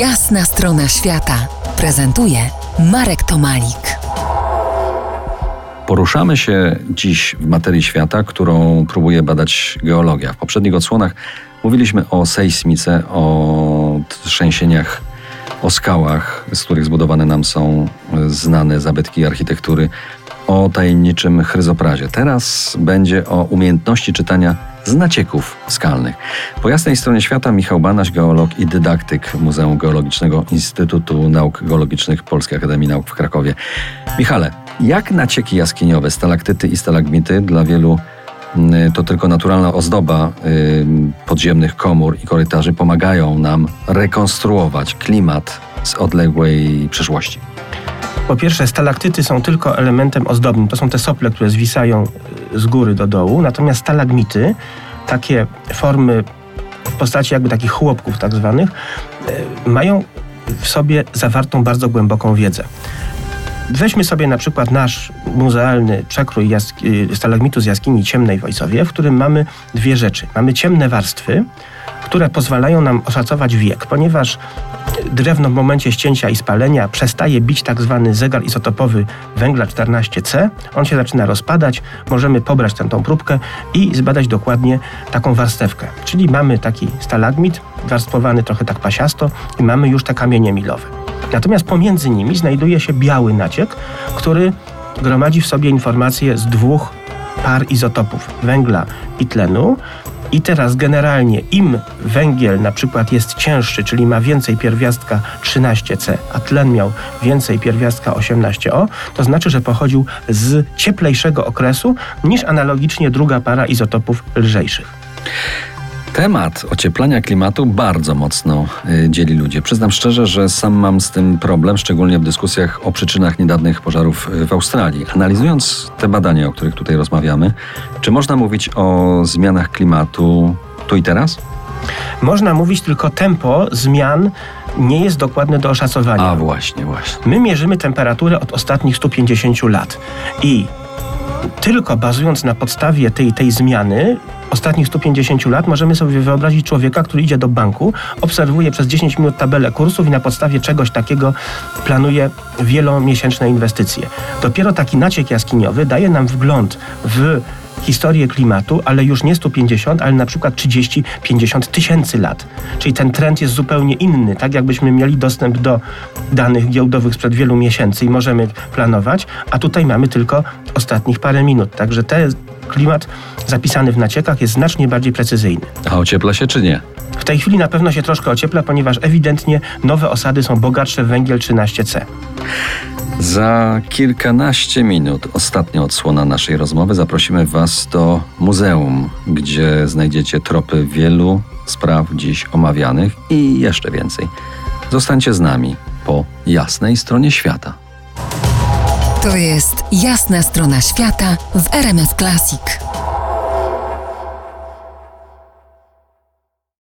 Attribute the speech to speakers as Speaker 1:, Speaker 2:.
Speaker 1: Jasna strona świata prezentuje Marek Tomalik.
Speaker 2: Poruszamy się dziś w materii świata, którą próbuje badać geologia. W poprzednich odsłonach mówiliśmy o sejsmice, o trzęsieniach, o skałach, z których zbudowane nam są znane zabytki architektury, o tajemniczym chryzoprazie. Teraz będzie o umiejętności czytania z nacieków skalnych. Po jasnej stronie świata Michał Banaś, geolog i dydaktyk Muzeum Geologicznego Instytutu Nauk Geologicznych Polskiej Akademii Nauk w Krakowie. Michale, jak nacieki jaskiniowe, stalaktyty i stalagmity dla wielu mm, to tylko naturalna ozdoba podziemnych komór i korytarzy pomagają nam rekonstruować klimat z odległej przeszłości.
Speaker 3: Po pierwsze, stalaktyty są tylko elementem ozdobnym. To są te sople, które zwisają y, z góry do dołu. Natomiast stalagmity, takie formy w postaci jakby takich chłopków tak zwanych, y, mają w sobie zawartą bardzo głęboką wiedzę. Weźmy sobie na przykład nasz muzealny przekrój jask- y, stalagmitu z jaskini ciemnej w Ojcowie, w którym mamy dwie rzeczy. Mamy ciemne warstwy, które pozwalają nam oszacować wiek, ponieważ drewno w momencie ścięcia i spalenia przestaje bić tak zwany zegar izotopowy węgla 14C. On się zaczyna rozpadać, możemy pobrać tę tą próbkę i zbadać dokładnie taką warstewkę. Czyli mamy taki stalagmit warstwowany trochę tak pasiasto i mamy już te kamienie milowe. Natomiast pomiędzy nimi znajduje się biały naciek, który gromadzi w sobie informacje z dwóch par izotopów węgla i tlenu. I teraz generalnie im węgiel na przykład jest cięższy, czyli ma więcej pierwiastka 13C, a tlen miał więcej pierwiastka 18O, to znaczy, że pochodził z cieplejszego okresu niż analogicznie druga para izotopów lżejszych.
Speaker 2: Temat ocieplania klimatu bardzo mocno y, dzieli ludzi. Przyznam szczerze, że sam mam z tym problem, szczególnie w dyskusjach o przyczynach niedawnych pożarów y, w Australii. Analizując te badania, o których tutaj rozmawiamy, czy można mówić o zmianach klimatu tu i teraz?
Speaker 3: Można mówić tylko tempo zmian nie jest dokładne do oszacowania.
Speaker 2: A właśnie, właśnie.
Speaker 3: My mierzymy temperaturę od ostatnich 150 lat i tylko bazując na podstawie tej, tej zmiany ostatnich 150 lat możemy sobie wyobrazić człowieka, który idzie do banku, obserwuje przez 10 minut tabelę kursów i na podstawie czegoś takiego planuje wielomiesięczne inwestycje. Dopiero taki naciek jaskiniowy daje nam wgląd w historię klimatu, ale już nie 150, ale na przykład 30-50 tysięcy lat. Czyli ten trend jest zupełnie inny. Tak jakbyśmy mieli dostęp do danych giełdowych sprzed wielu miesięcy i możemy planować, a tutaj mamy tylko ostatnich parę minut. Także ten klimat zapisany w naciekach jest znacznie bardziej precyzyjny.
Speaker 2: A ociepla się czy nie?
Speaker 3: W tej chwili na pewno się troszkę ociepla, ponieważ ewidentnie nowe osady są bogatsze w węgiel 13C.
Speaker 2: Za kilkanaście minut, ostatnia odsłona naszej rozmowy, zaprosimy Was do muzeum, gdzie znajdziecie tropy wielu spraw dziś omawianych i jeszcze więcej. Zostańcie z nami po jasnej stronie świata.
Speaker 1: To jest jasna strona świata w RMS Classic.